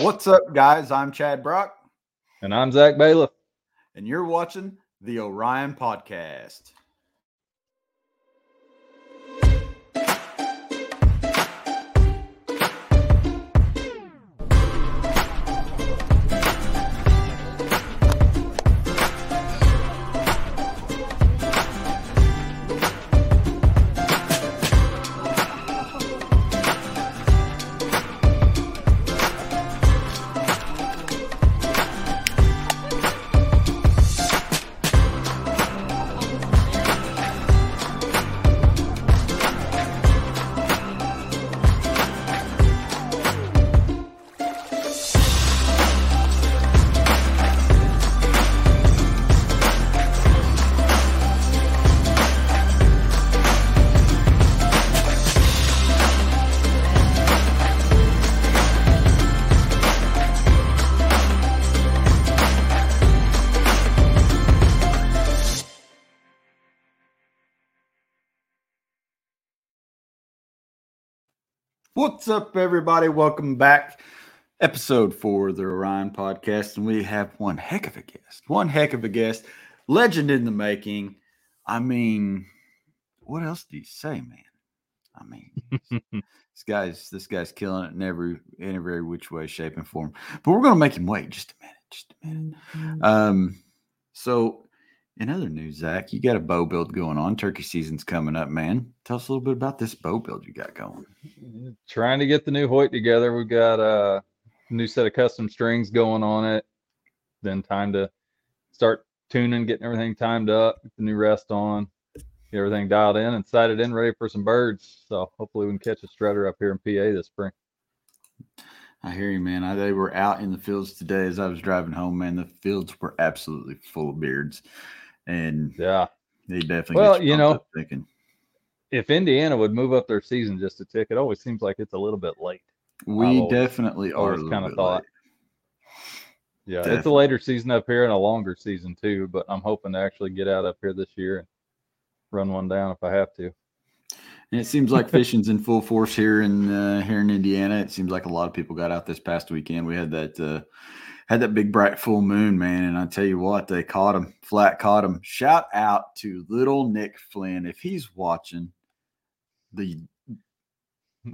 What's up, guys? I'm Chad Brock. And I'm Zach Bailiff. And you're watching the Orion Podcast. What's up, everybody? Welcome back. Episode four of the Orion podcast. And we have one heck of a guest. One heck of a guest. Legend in the making. I mean, what else do you say, man? I mean, this guy's this guy's killing it in every in every which way, shape, and form. But we're gonna make him wait just a minute, just a minute. Um, so in other news, Zach, you got a bow build going on. Turkey season's coming up, man. Tell us a little bit about this bow build you got going. Trying to get the new Hoyt together. We've got a new set of custom strings going on it. Then time to start tuning, getting everything timed up, the new rest on, get everything dialed in and sighted in, ready for some birds. So hopefully we can catch a strutter up here in PA this spring. I hear you, man. I, they were out in the fields today as I was driving home, man. The fields were absolutely full of beards and yeah, they definitely. Well, you, you know, thinking if Indiana would move up their season just a tick, it always seems like it's a little bit late. We always, definitely are. Kind of thought. Late. Yeah, definitely. it's a later season up here and a longer season too. But I'm hoping to actually get out up here this year and run one down if I have to. And it seems like fishing's in full force here in uh, here in Indiana. It seems like a lot of people got out this past weekend. We had that uh, had that big bright full moon, man. And I tell you what, they caught him, flat caught him. Shout out to little Nick Flynn if he's watching. The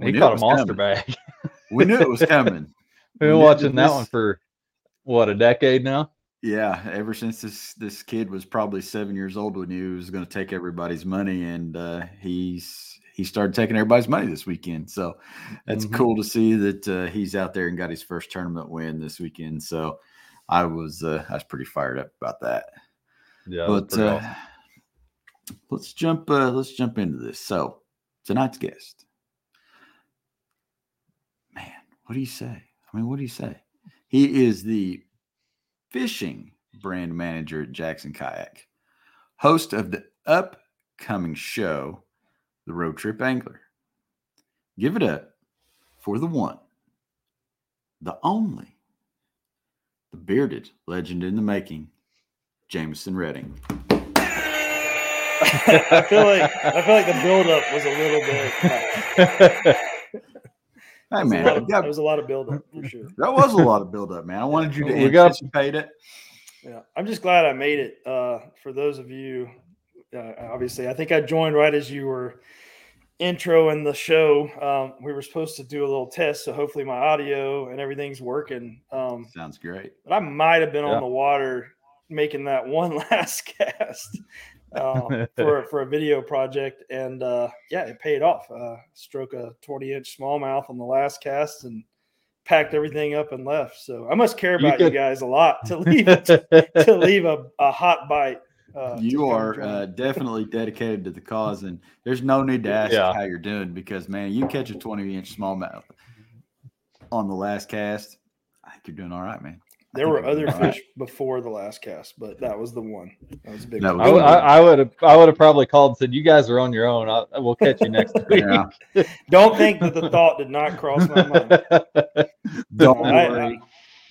he caught a monster coming. bag. we knew it was coming. We've been watching that one for what a decade now. Yeah, ever since this this kid was probably seven years old, we knew he was going to take everybody's money, and uh, he's he started taking everybody's money this weekend. So that's mm-hmm. cool to see that uh, he's out there and got his first tournament win this weekend. So I was uh, I was pretty fired up about that. Yeah, but uh, awesome. let's jump uh, let's jump into this. So tonight's guest, man, what do you say? I mean, what do you say? He is the fishing brand manager at Jackson Kayak, host of the upcoming show the road trip angler. Give it up for the one, the only, the bearded legend in the making, Jameson Redding. I feel like I feel like the buildup was a little bit. Hey man, of, got, there was a lot of buildup for sure. That was a lot of buildup, man. I wanted you to we anticipate got, it. Yeah, I'm just glad I made it. Uh, for those of you, uh, obviously, I think I joined right as you were intro in the show, um, we were supposed to do a little test, so hopefully my audio and everything's working. Um, Sounds great. But I might have been yeah. on the water making that one last cast uh, for for a video project, and uh, yeah, it paid off. Uh, stroke a twenty inch smallmouth on the last cast and packed everything up and left. So I must care about you, you guys a lot to leave to leave a, a hot bite uh, you are uh, definitely dedicated to the cause, and there's no need to ask yeah. how you're doing because, man, you catch a 20 inch smallmouth on the last cast. I think you're doing all right, man. There were other fish right. before the last cast, but that was the one. That was big. Was I, would have, I would have probably called and said, "You guys are on your own. I'll, we'll catch you next week." Don't think that the thought did not cross my mind. Don't I, worry.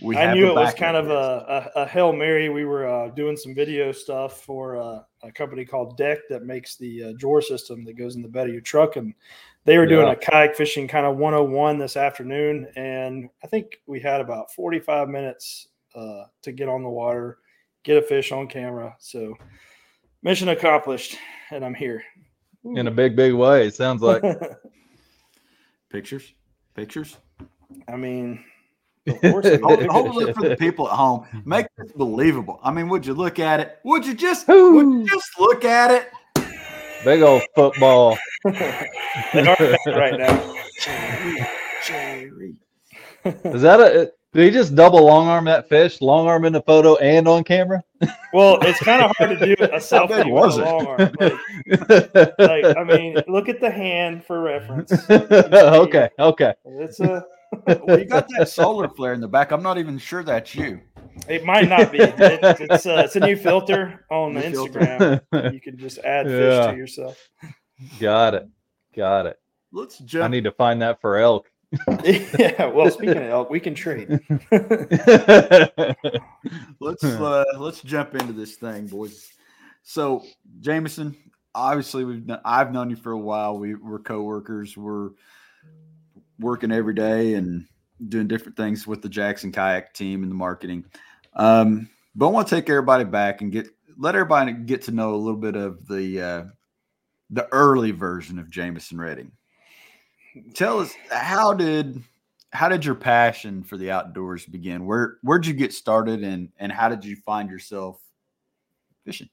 We I knew it was kind of a, a, a, hail mary. We were uh, doing some video stuff for uh, a company called Decked that makes the uh, drawer system that goes in the bed of your truck, and they were doing Yeah. a kayak fishing kind of 101 this afternoon, and I think we had about 45 minutes uh, to get on the water, get a fish on camera. So mission accomplished, and I'm here. In a big, big way. It sounds like. Pictures, pictures. I mean, of course, I Hold, it for the people at home. Mm-hmm. Make this believable. I mean, would you look at it? Would you just would you just look at it? Big old football. they are bad right now. Jerry, Jerry. Is that a? Did he just double long arm that fish? Long arm in the photo and on camera? Well, it's kind of hard to do a selfie with was a it? long arm. Like, like, I mean, look at the hand for reference. okay, okay. It's a. Well, you got that solar flare in the back. I'm not even sure that's you. It might not be. It, it's uh, it's a new filter on the New filter. Instagram. You can just add fish Yeah. to yourself. Got it. Got it. Let's I need to find that for elk. yeah. Well, speaking of elk, we can trade. let's uh, let's jump into this thing, boys. So, Jameson, obviously we've I've known you for a while. We were coworkers. We're working every day and doing different things with the Jackson Kayak team and the marketing. Um, but I want to take everybody back and get let everybody get to know a little bit of the uh, the early version of Jameson Redding. Tell us how did how did your passion for the outdoors begin? Where where'd you get started and and how did you find yourself fishing?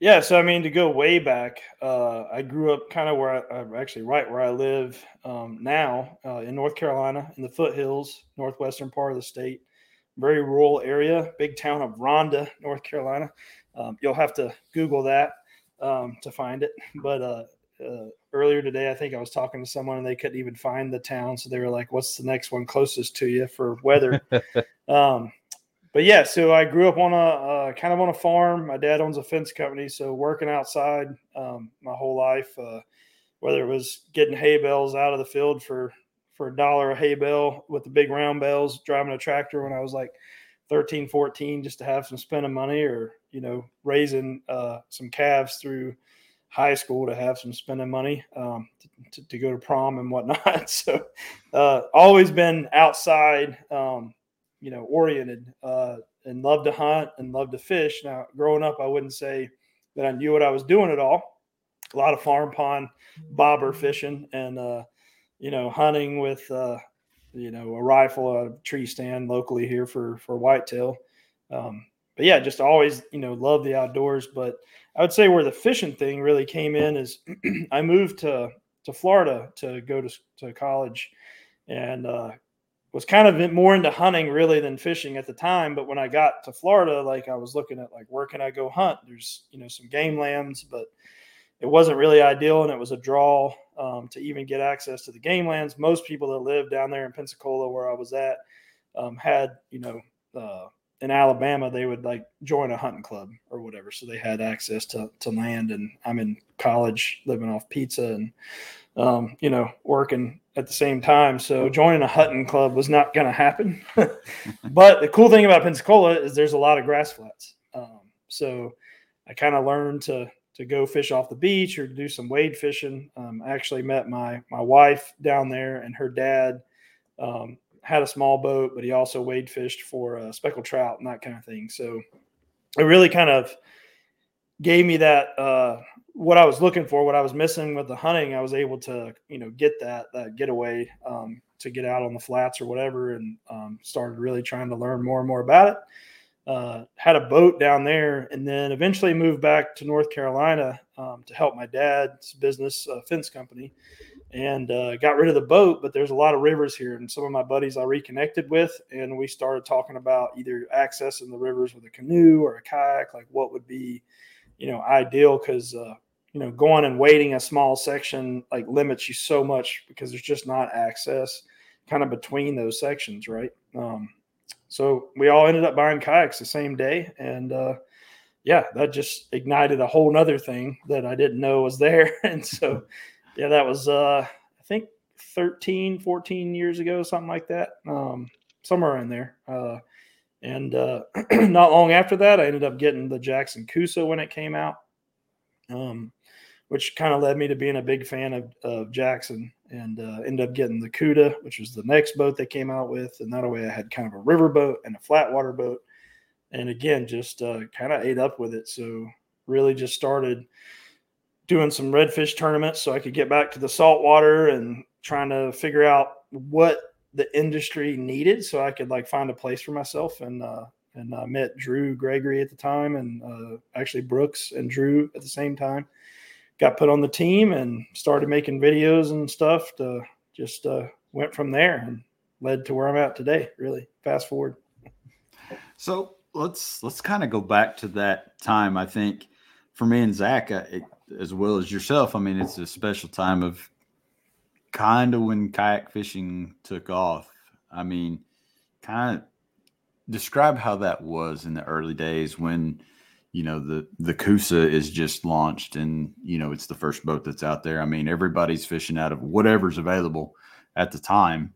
Yeah, so I mean, to go way back, uh, I grew up kind of where I, I'm actually right where I live um, now uh, in North Carolina, in the foothills, northwestern part of the state. Very rural area, big town of Ronda, North Carolina. Um, you'll have to Google that um, to find it. But uh, uh, earlier today, I think I was talking to someone and they couldn't even find the town, so they were like, "What's the next one closest to you for weather?" but yeah, so I grew up on a uh, kind of on a farm. My dad owns a fence company, so working outside um, my whole life, uh, whether it was getting hay bales out of the field for for a dollar a hay bale with the big round bales, driving a tractor when I was like 13, 14, just to have some spending money, or you know, raising uh, some calves through high school to have some spending money um, to, to go to prom and whatnot. So, uh, always been outside. Um, you know, oriented uh, and love to hunt and love to fish. Now, growing up, I wouldn't say that I knew what I was doing at all. A lot of farm pond bobber fishing and, uh, you know, hunting with, uh, you know, a rifle, a tree stand locally here for for whitetail. Um, but yeah, just always, you know, love the outdoors. But I would say where the fishing thing really came in is I moved to to Florida to go to to college, and uh, was kind of more into hunting really than fishing at the time. But when I got to Florida, like I was looking at like where can I go hunt? There's you know some game lands, but it wasn't really ideal, and it was a draw um, to even get access to the game lands. Most people that live down there in Pensacola, where I was at, um, had you know. Uh, in Alabama, they would like join a hunting club or whatever, so they had access to to land. And I'm in college, living off pizza, and um, you know, working at the same time. So joining a hunting club was not going to happen. but the cool thing about Pensacola is there's a lot of grass flats. Um, so I kind of learned to to go fish off the beach or do some wade fishing. Um, I actually met my my wife down there, and her dad um, had a small boat, but he also wade fished for uh, speckled trout and that kind of thing. So it really kind of gave me that uh, what I was looking for, what I was missing with the hunting. I was able to, you know, get that that getaway um, to get out on the flats or whatever, and um, started really trying to learn more and more about it. Uh, had a boat down there, and then eventually moved back to North Carolina um, to help my dad's business, uh, fence company, and uh, got rid of the boat. But there's a lot of rivers here, and some of my buddies I reconnected with, and we started talking about either accessing the rivers with a canoe or a kayak, like what would be, you know, ideal because uh, you know going and waiting a small section like limits you so much because there's just not access kind of between those sections, right? Um, so we all ended up buying kayaks the same day, and uh, yeah, that just ignited a whole nother thing that I didn't know was there, and so yeah, that was uh, I think 13, 14 years ago, something like that, um, somewhere in there. Uh, and uh, not long after that, I ended up getting the Jackson Coosa when it came out. Um, which kind of led me to being a big fan of, of Jackson and uh, ended up getting the Cuda, which was the next boat they came out with. And that way I had kind of a river boat and a flat water boat. And again, just uh, kind of ate up with it. So really just started doing some redfish tournaments so I could get back to the saltwater and trying to figure out what the industry needed so I could like find a place for myself. And, uh, and I met Drew Gregory at the time and uh, actually Brooks and Drew at the same time got put on the team and started making videos and stuff to just uh, went from there and led to where I'm at today. Really fast forward. So let's let's kind of go back to that time. I think for me and Zach, uh, it, as well as yourself, I mean, it's a special time of kind of when kayak fishing took off. I mean, kind of describe how that was in the early days when you know the the Coosa is just launched and you know it's the first boat that's out there. I mean everybody's fishing out of whatever's available at the time.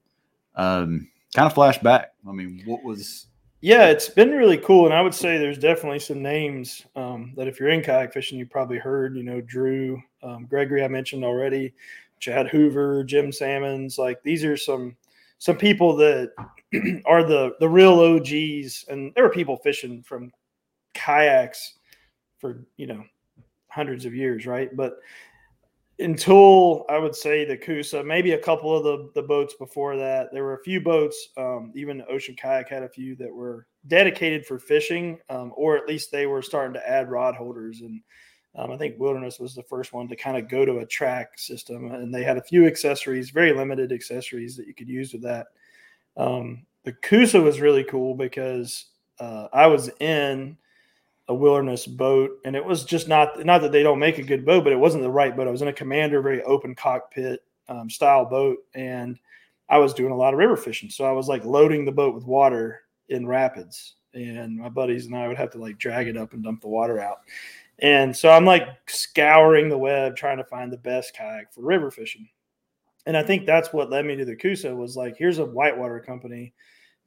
Um, kind of flashback. I mean, what was? Yeah, it's been really cool, and I would say there's definitely some names um, that if you're in kayak fishing, you probably heard. You know, Drew um, Gregory, I mentioned already, Chad Hoover, Jim Sammons. Like these are some some people that are the the real OGs, and there were people fishing from kayaks for you know hundreds of years, right? But until I would say the Coosa, maybe a couple of the, the boats before that, there were a few boats. Um, even Ocean Kayak had a few that were dedicated for fishing, um, or at least they were starting to add rod holders. And um, I think Wilderness was the first one to kind of go to a track system, and they had a few accessories, very limited accessories that you could use with that. Um, the Coosa was really cool because uh, I was in a wilderness boat, and it was just not not that they don't make a good boat, but it wasn't the right boat. I was in a commander, very open cockpit um, style boat, and I was doing a lot of river fishing. So I was like loading the boat with water in rapids, and my buddies and I would have to like drag it up and dump the water out. And so I'm like scouring the web trying to find the best kayak for river fishing. And I think that's what led me to the Coosa was like, here's a whitewater company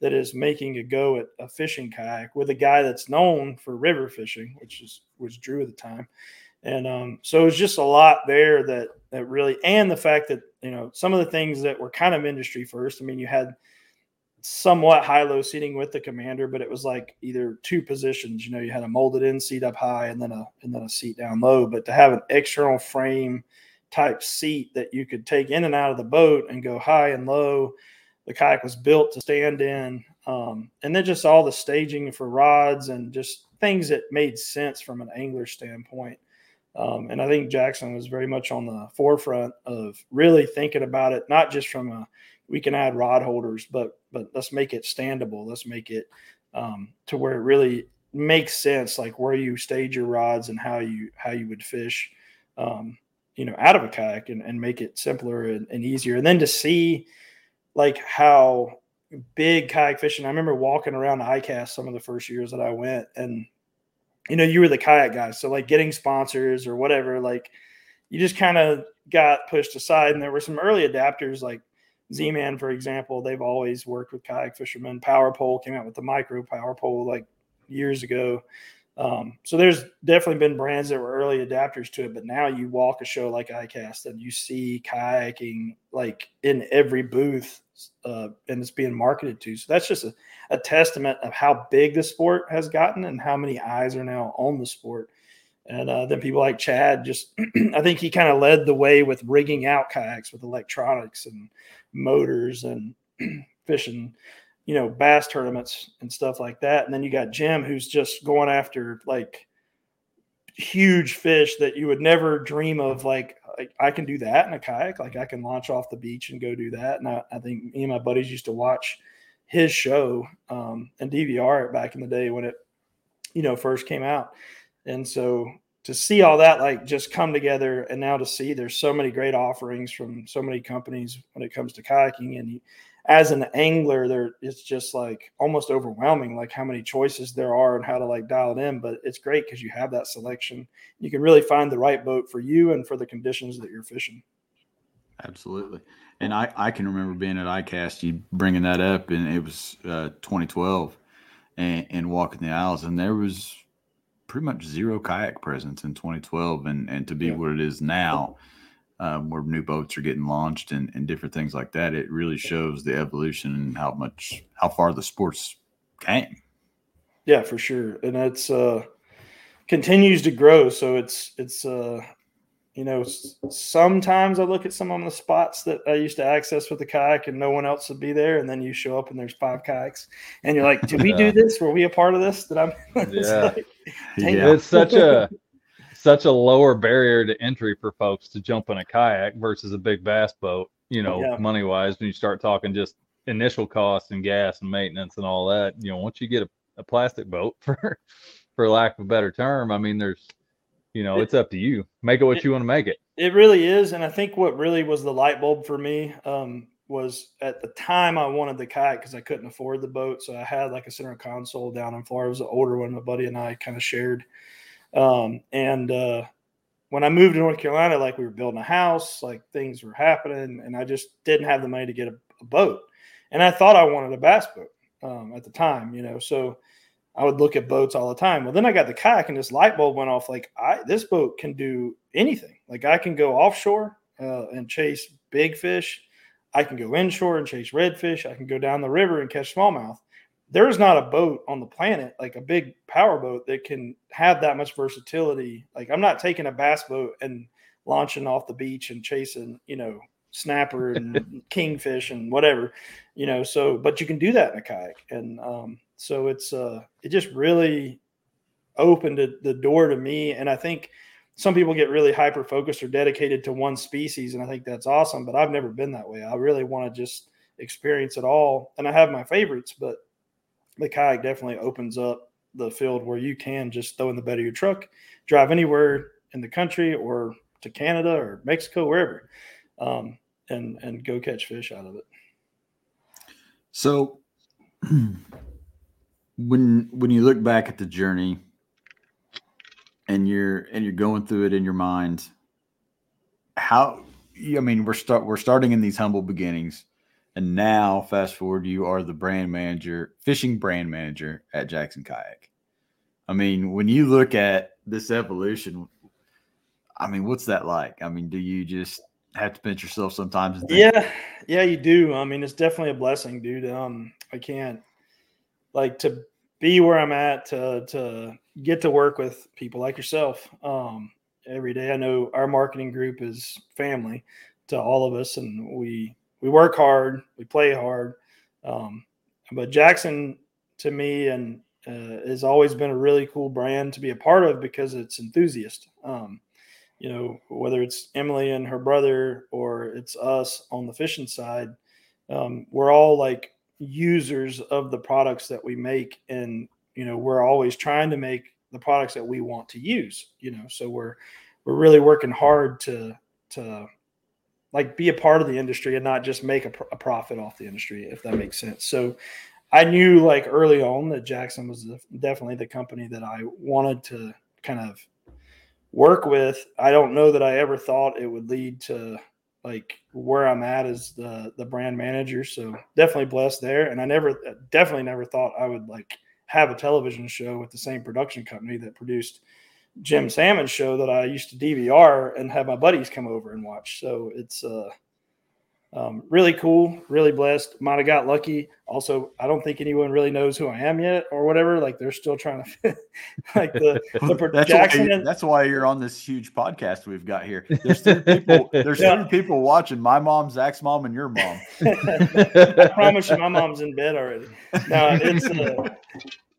that is making a go at a fishing kayak with a guy that's known for river fishing, which is was Drew at the time. And um, so it was just a lot there that that really, and the fact that you know some of the things that were kind of industry first. I mean, you had somewhat high low seating with the commander, but it was like either two positions. You know, you had a molded in seat up high and then a and then a seat down low. But to have an external frame type seat that you could take in and out of the boat and go high and low the kayak was built to stand in. Um, and then just all the staging for rods and just things that made sense from an angler standpoint. Um, and I think Jackson was very much on the forefront of really thinking about it, not just from a we can add rod holders, but but let's make it standable. Let's make it um, to where it really makes sense, like where you stage your rods and how you how you would fish, um, you know, out of a kayak and, and make it simpler and, and easier. And then to see like how big kayak fishing. I remember walking around ICAST some of the first years that I went, and you know, you were the kayak guy, so like getting sponsors or whatever, like you just kind of got pushed aside. And there were some early adapters, like Z-Man, for example. They've always worked with kayak fishermen. Power Pole came out with the micro power pole like years ago. Um, so there's definitely been brands that were early adapters to it, but now you walk a show like ICAST and you see kayaking like in every booth uh, and it's being marketed to. So that's just a, a, testament of how big the sport has gotten and how many eyes are now on the sport. And uh, then people like Chad just, I think he kind of led the way with rigging out kayaks with electronics and motors and fishing you know, bass tournaments and stuff like that. And then you got Jim who's just going after like huge fish that you would never dream of. Like, I can do that in a kayak. Like I can launch off the beach and go do that. And I, I think me and my buddies used to watch his show um, and DVR it back in the day when it, you know, first came out. And so to see all that like just come together and now to see there's so many great offerings from so many companies when it comes to kayaking and as an angler there it's just like almost overwhelming like how many choices there are and how to like dial it in but it's great because you have that selection. You can really find the right boat for you and for the conditions that you're fishing. Absolutely. And i i can remember being at icast you bringing that up and it was uh, 2012 and, and walking the aisles and there was pretty much zero kayak presence in 2012, and and to be yeah. what it is now, um, where new boats are getting launched and, and different things like that, it really shows the evolution and how much how far the sports came. Yeah, for sure, and it's uh continues to grow. So it's it's uh you know, sometimes I look at some of the spots that I used to access with the kayak and no one else would be there. And then you show up and there's five kayaks and you're like, did we do this? Were we a part of this? Did I? yeah. Like, yeah. It's such a, such a lower barrier to entry for folks to jump in a kayak versus a big bass boat, you know, yeah. money wise, when you start talking just initial costs and gas and maintenance and all that, you know, once you get a, a plastic boat for, for lack of a better term, I mean, there's, you know, it, it's up to you. Make it what it, you want to make it. It really is, and I think what really was the light bulb for me um, was at the time I wanted the kayak because I couldn't afford the boat, so I had like a center console down in Florida. It was an older one. My buddy and I kind of shared, um, and uh, when I moved to North Carolina, like we were building a house, like things were happening, and I just didn't have the money to get a, a boat, and I thought I wanted a bass boat um, at the time, you know, so I would look at boats all the time. Well, then I got the kayak and this light bulb went off. Like, I this boat can do anything. Like, I can go offshore uh, and chase big fish. I can go inshore and chase redfish. I can go down the river and catch smallmouth. There is not a boat on the planet, like a big power boat, that can have that much versatility. Like, I'm not taking a bass boat and launching off the beach and chasing, you know, snapper and kingfish and whatever, you know. So, but you can do that in a kayak. And, um, so it's uh it just really opened the door to me. And I think some people get really hyper focused or dedicated to one species, and I think that's awesome. But I've never been that way. I really want to just experience it all. And I have my favorites, but the kayak definitely opens up the field where you can just throw in the bed of your truck, drive anywhere in the country or to Canada or Mexico, wherever, um, and and go catch fish out of it. So when when you look back at the journey and you're and you're going through it in your mind how i mean we're start we're starting in these humble beginnings and now fast forward you are the brand manager fishing brand manager at jackson kayak. I mean when you look at this evolution i mean what's that like? I mean do you just have to pinch yourself sometimes yeah yeah you do. I mean it's definitely a blessing dude. Um i can't like to be where I'm at to to get to work with people like yourself um, every day. I know our marketing group is family to all of us, and we we work hard, we play hard. Um, but Jackson, to me, and uh, has always been a really cool brand to be a part of because it's enthusiast. Um, you know, whether it's Emily and her brother or it's us on the fishing side, um, we're all like users of the products that we make and you know we're always trying to make the products that we want to use you know so we're we're really working hard to to like be a part of the industry and not just make a, a profit off the industry if that makes sense so i knew like early on that jackson was definitely the company that i wanted to kind of work with i don't know that i ever thought it would lead to like where I'm at as the the brand manager. So definitely blessed there. And I never uh, definitely never thought I would like have a television show with the same production company that produced Jim Salmon show that I used to DVR and have my buddies come over and watch. So it's uh um, really cool, really blessed. Might have got lucky. Also, I don't think anyone really knows who I am yet, or whatever. Like they're still trying to like the, the that's Jackson. Why, that's why you're on this huge podcast we've got here. There's three people. There's yeah. three people watching. My mom, Zach's mom, and your mom. I promise you, my mom's in bed already. No, it's uh,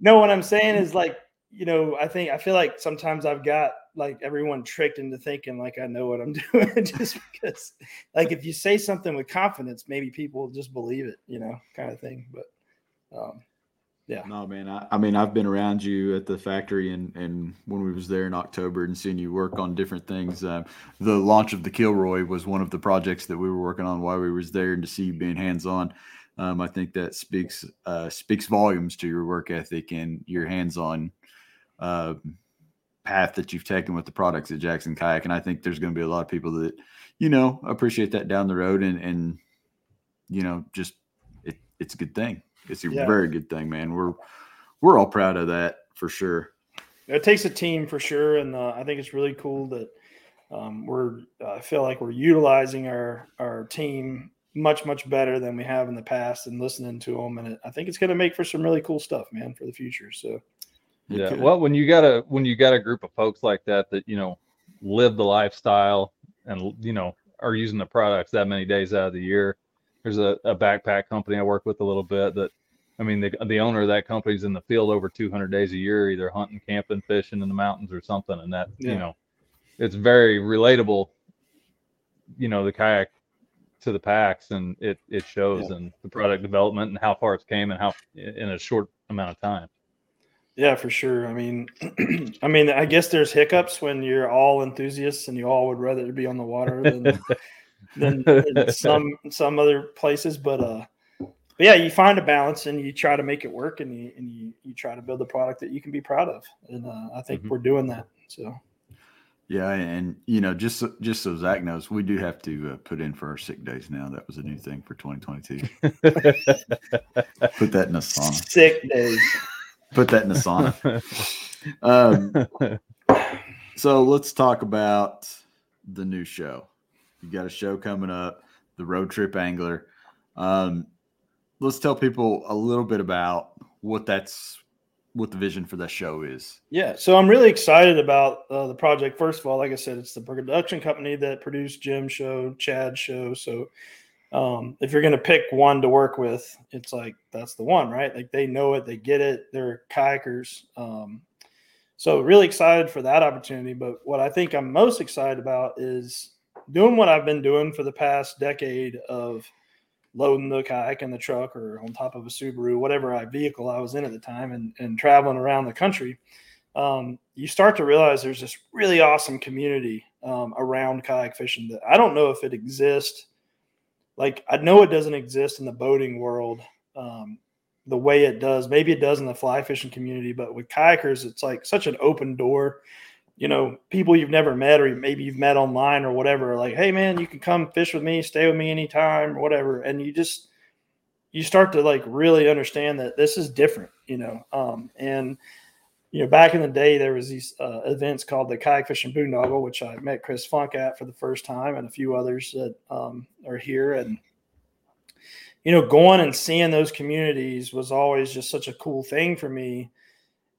no. What I'm saying is like you know, I think I feel like sometimes I've got like everyone tricked into thinking like I know what I'm doing just because like if you say something with confidence, maybe people just believe it, you know, kind of thing. But um yeah. No, man. I, I mean, I've been around you at the factory and, and when we was there in October and seeing you work on different things. Uh, the launch of the Kilroy was one of the projects that we were working on while we was there and to see you being hands on. Um, I think that speaks uh, speaks volumes to your work ethic and your hands on uh, path that you've taken with the products at Jackson Kayak, and I think there's going to be a lot of people that you know appreciate that down the road, and and you know just it, it's a good thing. It's a yeah. very good thing, man. We're we're all proud of that for sure. it takes a team for sure, and uh, I think it's really cool that um, we're. Uh, I feel like we're utilizing our our team much much better than we have in the past, and listening to them, and it, I think it's going to make for some really cool stuff, man, for the future. So. Yeah. Well, when you got a when you got a group of folks like that that you know live the lifestyle and you know are using the products that many days out of the year. There's a, a backpack company I work with a little bit that I mean, the, the owner of that company's in the field over 200 days a year, either hunting, camping, fishing in the mountains or something. And that, yeah. you know, it's very relatable, you know, the kayak to the packs and it, it shows yeah. in the product development and how far it's came and how in a short amount of time. Yeah, for sure. I mean, I mean, I guess there's hiccups when you're all enthusiasts and you all would rather be on the water than than, than some some other places, but uh, but yeah, you find a balance and you try to make it work and you and you, you try to build a product that you can be proud of. And uh, I think mm-hmm. we're doing that. So yeah, and you know, just just so Zach knows, we do have to uh, put in for our sick days now. That was a new thing for 2022. put that in a sauna. Sick days. Put that in a sauna. um, so let's talk about the new show. You got a show coming up, the Road Trip Angler. Um, let's tell people a little bit about what that's what the vision for that show is. Yeah, so I'm really excited about uh, the project. First of all, like I said, it's the production company that produced Jim's show, Chad's show. So um, if you're going to pick one to work with, it's like that's the one, right? Like they know it, they get it, they're kayakers. Um, so really excited for that opportunity. But what I think I'm most excited about is doing what I've been doing for the past decade of loading the kayak in the truck or on top of a Subaru, whatever I vehicle I was in at the time, and, and traveling around the country, um, you start to realize there's this really awesome community um, around kayak fishing that I don't know if it exists. Like I know it doesn't exist in the boating world um, the way it does. Maybe it does in the fly fishing community, but with kayakers, it's like such an open door you know, people you've never met or maybe you've met online or whatever, like, hey man, you can come fish with me, stay with me anytime or whatever. And you just you start to like really understand that this is different, you know. Um, and you know, back in the day, there was these uh, events called the Kayak Fishing Boondoggle, which I met Chris Funk at for the first time, and a few others that um, are here. And you know, going and seeing those communities was always just such a cool thing for me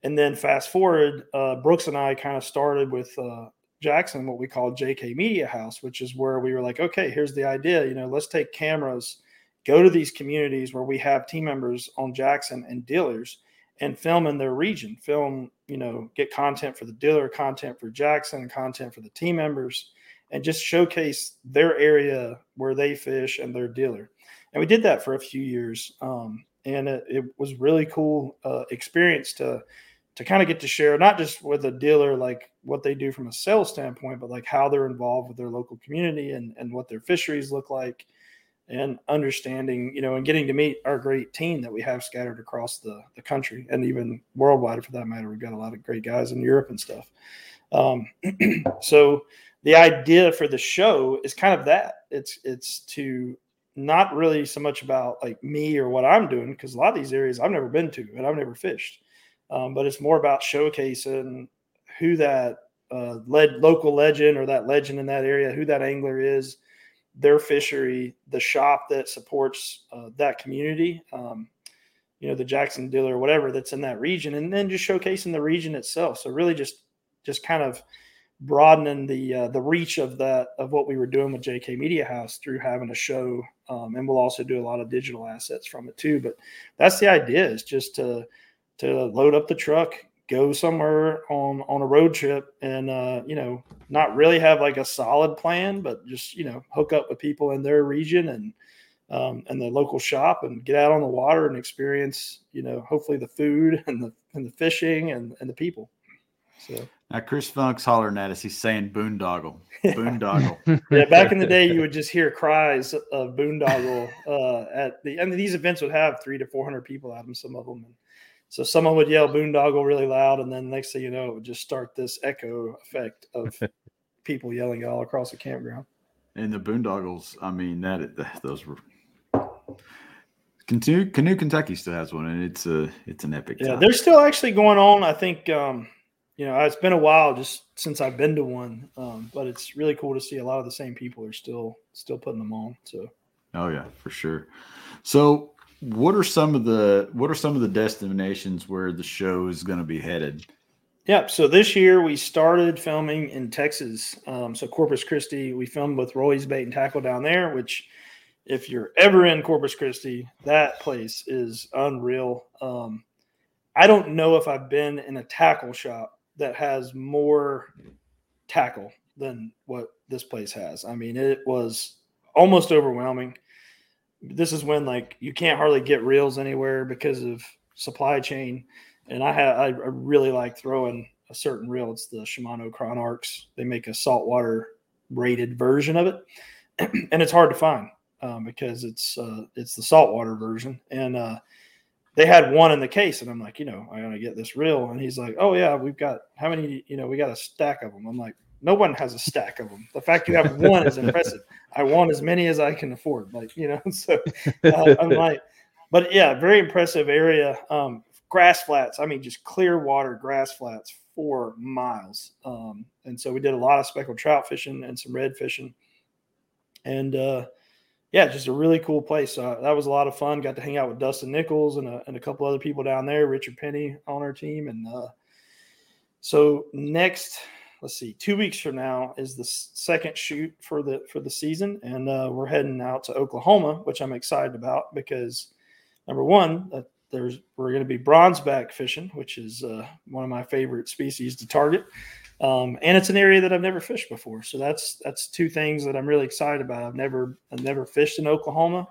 and then fast forward, uh, Brooks and I kind of started with uh, Jackson, what we call JK Media House, which is where we were like, okay, here's the idea. You know, let's take cameras, go to these communities where we have team members on Jackson and dealers and film in their region, film, you know, get content for the dealer, content for Jackson, content for the team members, and just showcase their area where they fish and their dealer. And we did that for a few years. Um, and it, it, was really cool uh, experience to to kind of get to share not just with a dealer like what they do from a sales standpoint but like how they're involved with their local community and, and what their fisheries look like and understanding you know and getting to meet our great team that we have scattered across the, the country and even worldwide for that matter. We've got a lot of great guys in europe and stuff. Um, so the idea for the show is kind of that. It's it's to not really so much about like me or what I'm doing because a lot of these areas I've never been to and I've never fished, um, but it's more about showcasing who that uh, led local legend or that legend in that area, who that angler is, their fishery, the shop that supports uh, that community, um, you know, the Jackson dealer or whatever that's in that region, and then just showcasing the region itself. So really, just just kind of broadening the uh, the reach of that of what we were doing with JK Media House through having a show, um, and we'll also do a lot of digital assets from it too. But that's the idea is just to to load up the truck, go somewhere on on a road trip, and uh, you know not really have like a solid plan, but just you know hook up with people in their region and um, and the local shop and get out on the water and experience you know hopefully the food and the and the fishing and and the people. So. Now Chris Funk's hollering at us. He's saying boondoggle, boondoggle. yeah, back in the day, you would just hear cries of boondoggle uh, at the. I mean, these events would have three to four hundred people at them. Some of them, and so someone would yell boondoggle really loud, and then next thing you know, it would just start this echo effect of people yelling all across the campground. And the boondoggles, I mean, that those were. Canoe, Canoe Kentucky still has one, and it's a it's an epic. Yeah, time. they're still actually going on. I think. um you know, it's been a while just since I've been to one, um, but it's really cool to see a lot of the same people are still still putting them on. So, oh yeah, for sure. So, what are some of the what are some of the destinations where the show is going to be headed? Yep. So this year we started filming in Texas. Um, so Corpus Christi, we filmed with Roy's Bait and Tackle down there, which if you're ever in Corpus Christi, that place is unreal. Um, I don't know if I've been in a tackle shop that has more tackle than what this place has. I mean, it was almost overwhelming. This is when like you can't hardly get reels anywhere because of supply chain. And I have I really like throwing a certain reel. It's the Shimano Chronarchs. They make a saltwater rated version of it, and it's hard to find um, because it's uh, it's the saltwater version. And uh, they had one in the case, and I'm like, you know, I to get this reel. And he's like, oh yeah, we've got how many? You know, we got a stack of them. I'm like, no one has a stack of them. The fact you have one is impressive. I want as many as I can afford. Like you know, so uh, I'm like, but yeah, very impressive area. Um, grass flats. I mean, just clear water grass flats for miles. Um, and so we did a lot of speckled trout fishing and some red fishing. And uh, yeah, just a really cool place. Uh, that was a lot of fun. Got to hang out with Dustin Nichols and a, and a couple other people down there, Richard Penny on our team. And uh, so next, let's see, two weeks from now is the second shoot for the for the season, and uh, we're heading out to Oklahoma, which I'm excited about because number one, uh, there's we're going to be bronzeback fishing, which is uh, one of my favorite species to target. Um, and it's an area that I've never fished before. So that's that's two things that I'm really excited about. I've never I've never fished in Oklahoma,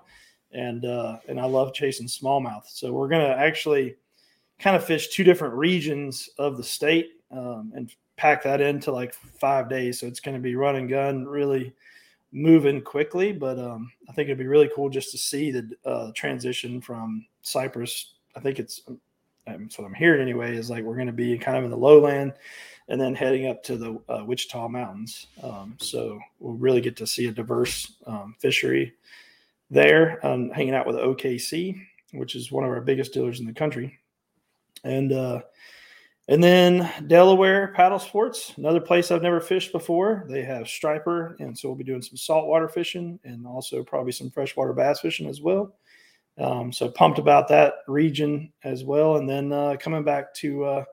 and uh, and I love chasing smallmouth. So we're gonna actually kind of fish two different regions of the state um, and pack that into like five days. So it's going to be run and gun, really moving quickly. But um, I think it'd be really cool just to see the uh, transition from Cypress. I think it's that's what I'm hearing anyway. Is like we're going to be kind of in the lowland and then heading up to the uh, Wichita Mountains. Um, so we'll really get to see a diverse um, fishery there. Um, hanging out with OKC, which is one of our biggest dealers in the country, and uh, and then Delaware Paddle Sports, another place I've never fished before. They have striper, and so we'll be doing some saltwater fishing and also probably some freshwater bass fishing as well. Um, so pumped about that region as well, and then uh, coming back to uh,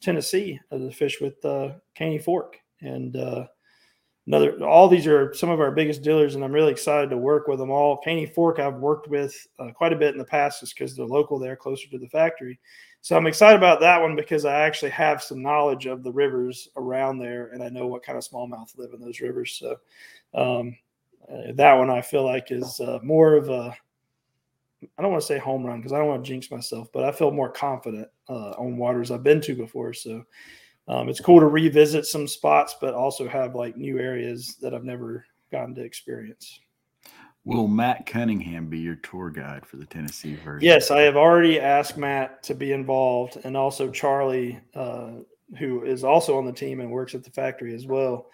Tennessee to fish with uh, Caney Fork. And uh, another, all these are some of our biggest dealers, and I'm really excited to work with them all. Caney Fork, I've worked with uh, quite a bit in the past just because they're local there, closer to the factory. So I'm excited about that one because I actually have some knowledge of the rivers around there, and I know what kind of smallmouth live in those rivers. So um, uh, that one I feel like is uh, more of a I don't want to say home run because I don't want to jinx myself, but I feel more confident uh, on waters I've been to before. So um, it's cool to revisit some spots, but also have like new areas that I've never gotten to experience. Will Matt Cunningham be your tour guide for the Tennessee version? Yes, I have already asked Matt to be involved, and also Charlie, uh, who is also on the team and works at the factory as well.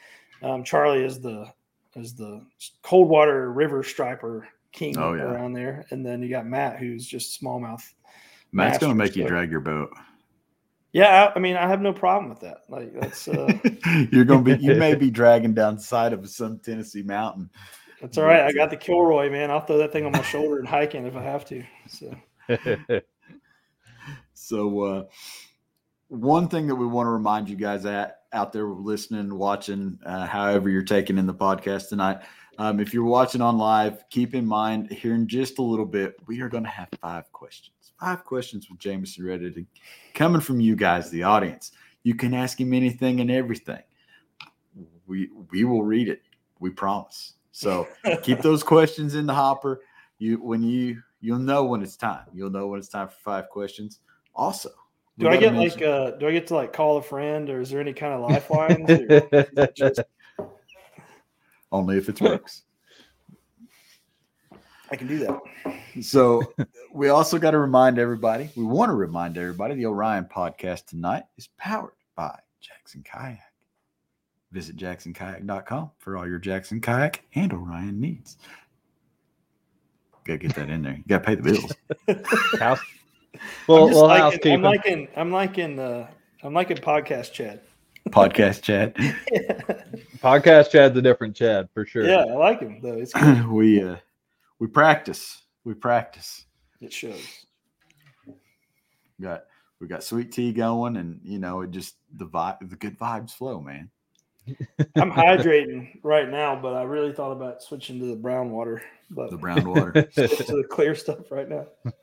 Um, Charlie is the is the Coldwater River striper king oh, yeah. around there. And then you got Matt, who's just smallmouth. Matt's going to make you drag your boat. Yeah, I, I, mean, I have no problem with that. Like that's uh... you're going to be. You may be dragging down the side of some Tennessee mountain. That's all right. I got the Kilroy, man. I'll throw that thing on my shoulder and hiking if I have to. So. so uh, one thing that we want to remind you guys at out there listening, watching, uh, however you're taking in the podcast tonight, um, if you're watching on live, keep in mind here in just a little bit, we are going to have five questions. Five questions with Jameson Redding coming from you guys, the audience. You can ask him anything and everything. We we will read it. We promise. So keep those questions in the hopper. You when you you'll know when it's time. You'll know when it's time for five questions. Also, do I get mention, like uh do I get to like call a friend or is there any kind of lifelines? just, only if it works. I can do that. So we also got to remind everybody, we want to remind everybody the Orion podcast tonight is powered by Jackson Kayak. Visit jacksonkayak.com for all your Jackson Kayak and Orion needs. Gotta get that in there. You gotta pay the bills. House. Well, I'm well, liking, I'm liking, I'm liking, uh, I'm liking podcast chat. Podcast Chad. Podcast Chad's a different Chad for sure. Yeah, I like him though. It's we uh we practice. We practice. It shows. We got we got sweet tea going and you know it just the vibe the good vibes flow, man. I'm hydrating right now, but I really thought about switching to the brown water. But The brown water. to the clear stuff right now.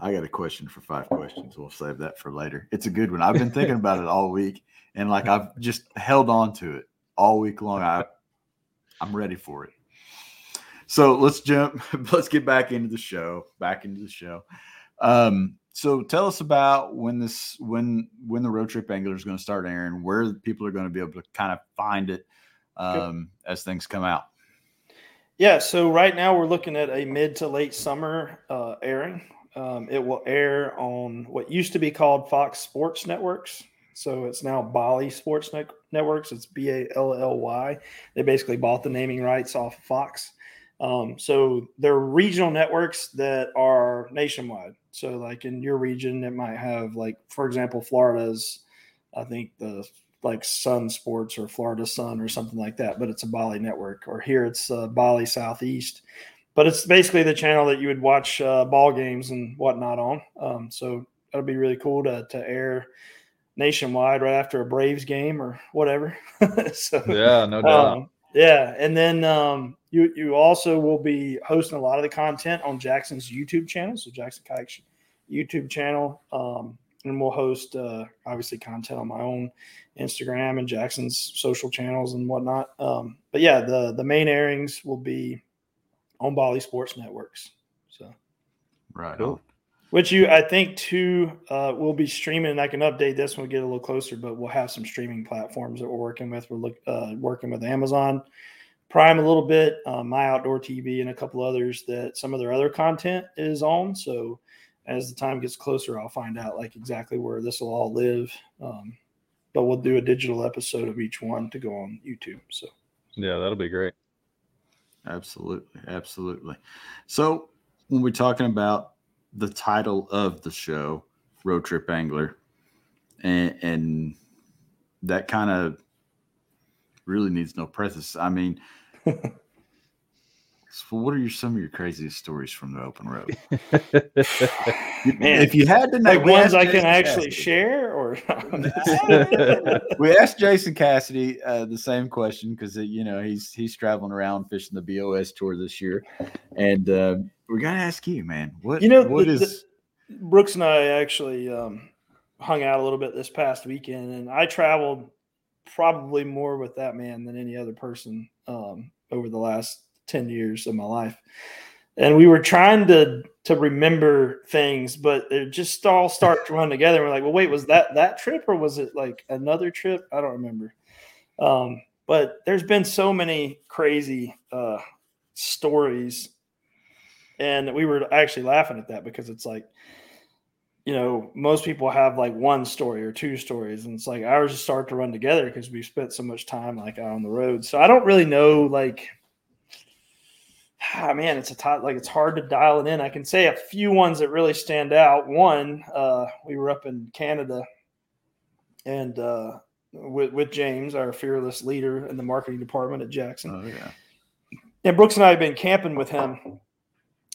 I got a question for five questions. We'll save that for later. It's a good one. I've been thinking about it all week, and like I've just held on to it all week long. I I'm ready for it. So let's jump. Let's get back into the show. Back into the show. Um, so tell us about when this when when the road trip angler is going to start airing, where people are going to be able to kind of find it um, as things come out. Yeah, so right now we're looking at a mid to late summer uh, airing. Um, it will air on what used to be called Fox Sports Networks. So it's now Bally Sports Net- Networks. It's B A L L Y. They basically bought the naming rights off of Fox. Um, so they're regional networks that are nationwide. So, like in your region, it might have, like, for example, Florida's, I think the like Sun Sports or Florida Sun or something like that, but it's a Bally network. Or here it's uh, Bally Southeast, but it's basically the channel that you would watch uh, ball games and whatnot on. Um, so that'll be really cool to to air nationwide right after a Braves game or whatever. so yeah, no doubt. um, yeah, and then um, you you also will be hosting a lot of the content on Jackson's YouTube channel, so Jackson Kayak's YouTube channel, um, and we'll host uh, obviously content on my own Instagram and Jackson's social channels and whatnot. Um, but yeah, the the main airings will be on Bally Sports Networks. So Right. Cool. On. which you I think too uh, will be streaming. And I can update this when we get a little closer, but we'll have some streaming platforms that we're working with. We're look, uh, working with Amazon Prime a little bit, uh, My Outdoor TV, and a couple others that some of their other content is on. So as the time gets closer, I'll find out like exactly where this will all live. Um, but we'll do a digital episode of each one to go on YouTube. So Yeah, that'll be great. Absolutely, absolutely. So when we're talking about the title of the show, Road Trip Angler, and, and that kind of really needs no preface. I mean, so what are your some of your craziest stories from the open road? Man, if you had to know, like ones I can Jason actually Cassidy. share, or we asked Jason Cassidy uh, the same question because you know he's he's traveling around fishing the BOS tour this year, and uh, we're gonna ask you, man. What You know, what the- is Brooks and I actually um, hung out a little bit this past weekend, and I traveled probably more with that man than any other person um, over the last ten years of my life. And we were trying to to remember things, but it just all start to run together. We're like, well, wait, was that that trip or was it like another trip? I don't remember. Um, but there's been so many crazy uh, stories and we were actually laughing at that because it's like you know most people have like one story or two stories and it's like ours just start to run together because we spent so much time like out on the road so i don't really know like ah, man it's a tot like it's hard to dial it in i can say a few ones that really stand out one uh we were up in canada and uh with, with james our fearless leader in the marketing department at jackson oh yeah and Brooks and I have been camping with him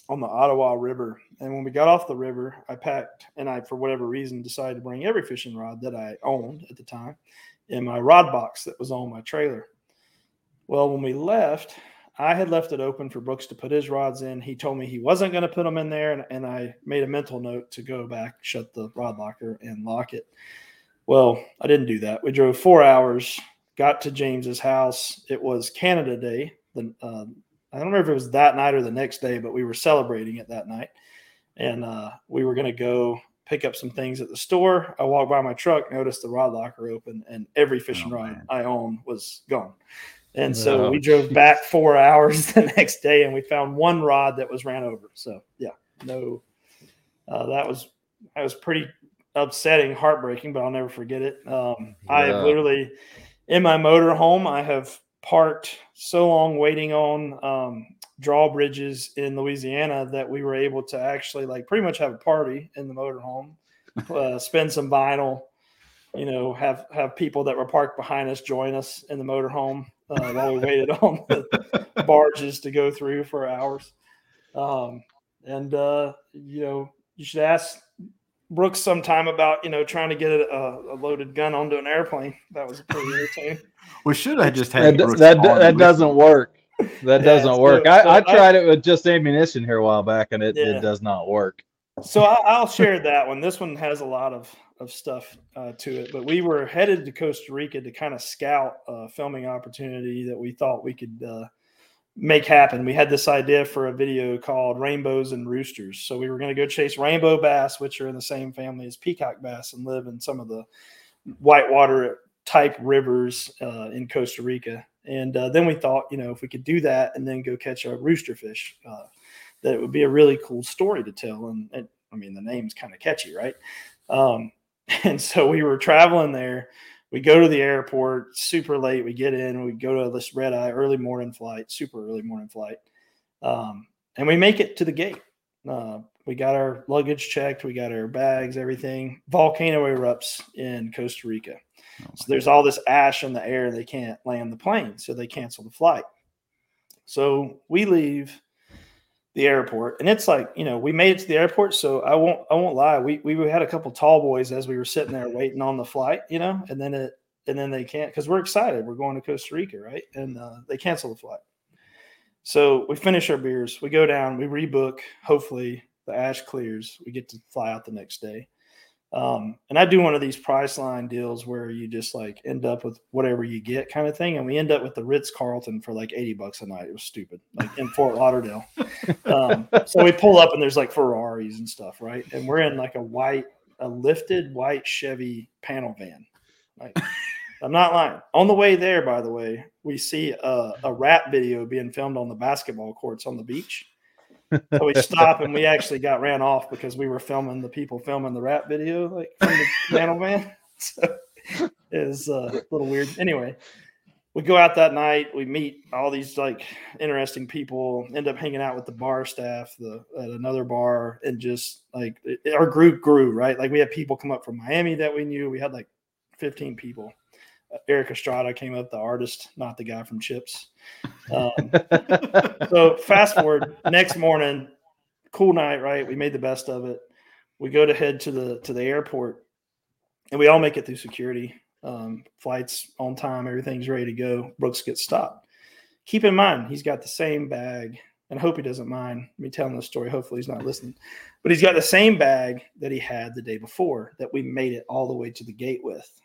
on the Ottawa River. And when we got off the river, I packed and I, for whatever reason, decided to bring every fishing rod that I owned at the time in my rod box that was on my trailer. Well, when we left, I had left it open for Brooks to put his rods in. He told me he wasn't going to put them in there. And, and I made a mental note to go back, shut the rod locker, and lock it. Well, I didn't do that. We drove four hours, got to James's house. It was Canada Day. The, uh, I don't remember if it was that night or the next day, but we were celebrating it that night. And uh, we were going to go pick up some things at the store. I walked by my truck, noticed the rod locker open, and every fishing Oh, rod. I own was gone. And so Wow. we drove back four hours the next day, and we found one rod that was ran over. So yeah, no, uh, that was that was pretty upsetting, heartbreaking, but I'll never forget it. Um, I have literally in my motor home, I have parked so long waiting on um, drawbridges in Louisiana that we were able to actually like pretty much have a party in the motorhome, uh, spin some vinyl, you know, have have people that were parked behind us join us in the motorhome uh, while we waited on the barges to go through for hours. Um, and uh, you know, you should ask Brooks sometime about you know trying to get a, a loaded gun onto an airplane. That was pretty irritating. we should have just had that. That, that doesn't work. That yeah, doesn't work. So, I, I, tried I, it with just ammunition here a while back, and it, yeah. it does not work. So I, will share that one. This one has a lot of of stuff uh, to it, but we were headed to Costa Rica to kind of scout a filming opportunity that we thought we could uh, make happen. We had this idea for a video called Rainbows and Roosters. So we were going to go chase rainbow bass, which are in the same family as peacock bass and live in some of the whitewater type rivers uh, in Costa Rica. And uh, then we thought, you know, if we could do that and then go catch a rooster fish, uh, that it would be a really cool story to tell. And, and I mean, the name's kind of catchy, right? Um, and so we were traveling there we go to the airport super late. We get in, we go to this red eye early morning flight, super early morning flight, um, and we make it to the gate. Uh, we got our luggage checked, we got our bags, everything. Volcano erupts in Costa Rica, oh so there's all this ash in the air. They can't land the plane, so they cancel the flight. So we leave the airport. And it's like you know we made it to the airport so i won't i won't lie. We we had a couple tall boys as we were sitting there waiting on the flight you know and then it and then they can't because we're excited. We're going to costa rica right? And uh, they cancel the flight. So we finish our beers. We go down. We rebook. Hopefully the ash clears. We get to fly out the next day um, and I do one of these Priceline deals where you just like end up with whatever you get kind of thing. And we end up with the Ritz Carlton for like 80 bucks a night. It was stupid, like in Fort Lauderdale. Um, so we pull up and there's like Ferraris and stuff, right? And we're in like a white, a lifted white Chevy panel van. Right? I'm not lying. On the way there, by the way, we see a, a rap video being filmed on the basketball courts on the beach so we stopped and we actually got ran off because we were filming the people filming the rap video, like from the panel van. So it was uh, a little weird. Anyway, we go out that night. We meet all these like interesting people. End up hanging out with the bar staff the, at another bar, and just like it, our group grew. Right, like we had people come up from Miami that we knew. We had like 15 people. Erik Estrada came up, the artist, not the guy from Chips. Um, so fast forward next morning, cool night, right? We made the best of it. We go to head to the to the airport, and we all make it through security. Um, flights on time, everything's ready to go. Brooks gets stopped. Keep in mind, he's got the same bag, and I hope he doesn't mind me telling the story. Hopefully, he's not listening. But he's got the same bag that he had the day before that we made it all the way to the gate with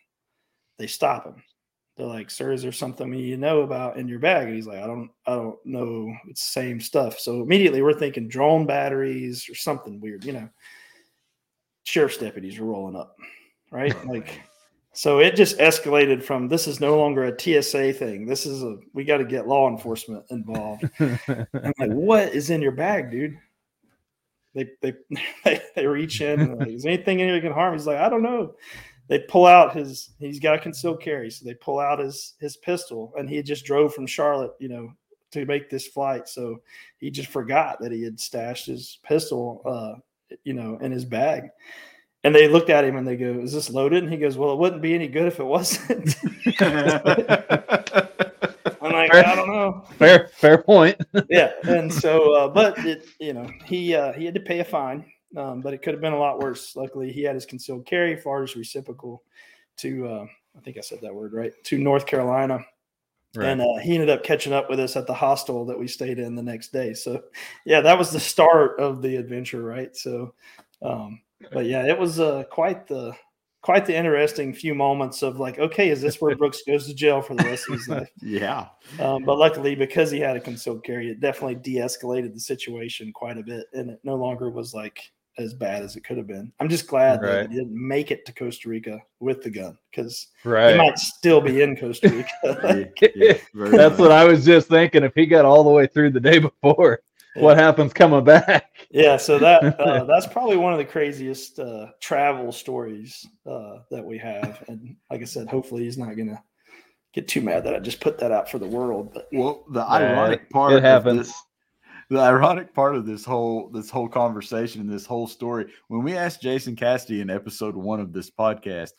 they stop him. They're like, "Sir, is there something you know about in your bag?" And he's like, "I don't, I don't know. It's the same stuff." So immediately we're thinking drone batteries or something weird, you know. Sheriff's deputies are rolling up, right? Oh, like, so it just escalated from this is no longer a TSA thing. This is a we got to get law enforcement involved. I'm like, what is in your bag, dude? They they they, they reach in. Like, is anything in here that can harm? He's like, I don't know they pull out his he's got a concealed carry so they pull out his his pistol and he just drove from charlotte you know to make this flight. So he just forgot that he had stashed his pistol uh you know in his bag. And they looked at him and they go is this loaded? And he goes well it wouldn't be any good if it wasn't. I'm like fair, i don't know. Fair fair point. Yeah and so uh but it you know he uh he had to pay a fine um, but it could have been a lot worse. Luckily, he had his concealed carry, FARS reciprocal to, uh, I think I said that word right, to North Carolina. Right. And uh, he ended up catching up with us at the hostel that we stayed in the next day. So, yeah, that was the start of the adventure, right? So, um, but yeah, it was uh, quite the quite the interesting few moments of like, okay, is this where Brooks goes to jail for the rest of his life? yeah. Um, but luckily, because he had a concealed carry, it definitely de-escalated the situation quite a bit, and it no longer was like as bad as it could have been. I'm just glad right. that he didn't make it to Costa Rica with the gun because right. he might still be in Costa Rica. yeah, That's what I was just thinking. If he got all the way through the day before, yeah. what happens coming back? Yeah, so that uh, that's probably one of the craziest uh, travel stories uh, that we have. And like I said, hopefully he's not gonna get too mad that I just put that out for the world. But well, the ironic part of it happens. This, the ironic part of this whole this whole conversation and this whole story when we asked jason cassidy in episode one of this podcast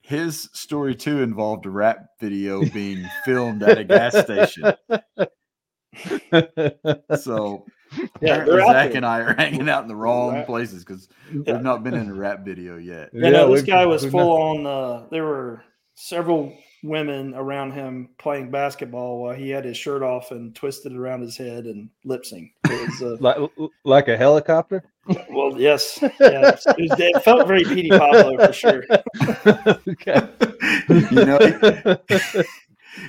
his story too involved a rap video being filmed at a gas station. So Yeah, apparently they're out Zach there. and I are hanging out in the wrong Rap- places because Yeah. we've not been in a rap video yet. Yeah, no, this guy was full not- on. Uh, there were several women around him playing basketball while he had his shirt off and twisted around his head and lip sync. It was, uh, like like a helicopter. well, yes, yeah, it, was, it felt very Petey Pablo for sure. okay. you know,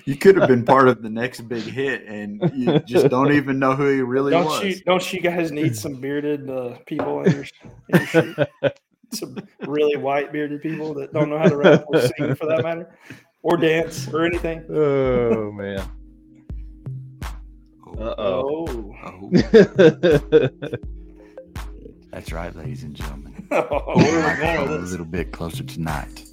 you could have been part of the next big hit, and you just don't even know who he really Don't was. you? Don't you guys need some bearded uh, people in your, in your? Some really white bearded people that don't know how to rap or sing, for that matter, or dance or anything. oh man. Oh, Uh oh. Oh, oh, that's right, ladies and gentlemen. where are going a little bit closer tonight.